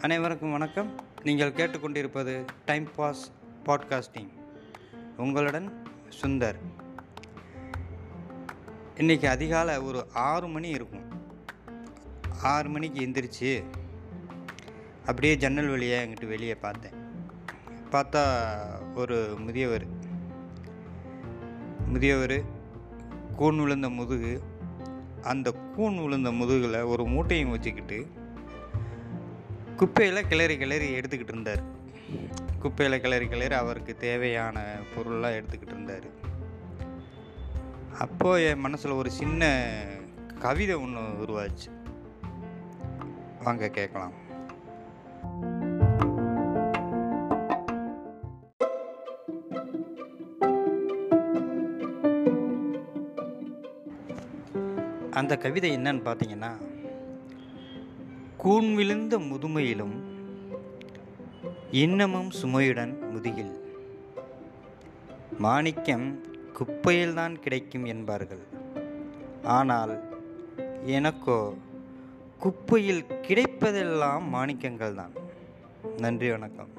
அனைவருக்கும் வணக்கம். நீங்கள் கேட்டுக்கொண்டிருப்பது டைம் பாஸ் பாட்காஸ்டிங் உங்களுடன் சுந்தர். இன்றைக்கி அதிகாலை ஒரு ஆறு மணி இருக்கும். ஆறு மணிக்கு எந்திரிச்சு அப்படியே ஜன்னல் வழியாக எங்கிட்டு வெளியே பார்த்தேன். பார்த்தா ஒரு முதியவர். முதியவர் கூன் விழுந்த முதுகு அந்த கூன் விழுந்த முதுகில் ஒரு மூட்டையும் வச்சுக்கிட்டு குப்பையில் கிளறி கிளறி எடுத்துக்கிட்டு இருந்தார். குப்பையில் கிளறி கிளறி அவருக்கு தேவையான பொருள்லாம் எடுத்துக்கிட்டு இருந்தார். அப்போது என் மனசில் ஒரு சின்ன கவிதை ஒன்று உருவாச்சு. வாங்க கேட்கலாம். அந்த கவிதை என்னன்னு பார்த்தீங்கன்னா கூன் விழுந்த முதுமையிலும் இன்னமும் சுமையுடன் முதுகில். மாணிக்கம் குப்பையில்தான் கிடைக்கும் என்பார்கள். ஆனால் எனக்கோ குப்பையில் கிடைப்பதெல்லாம் மாணிக்கங்கள் தான் நன்றி வணக்கம்.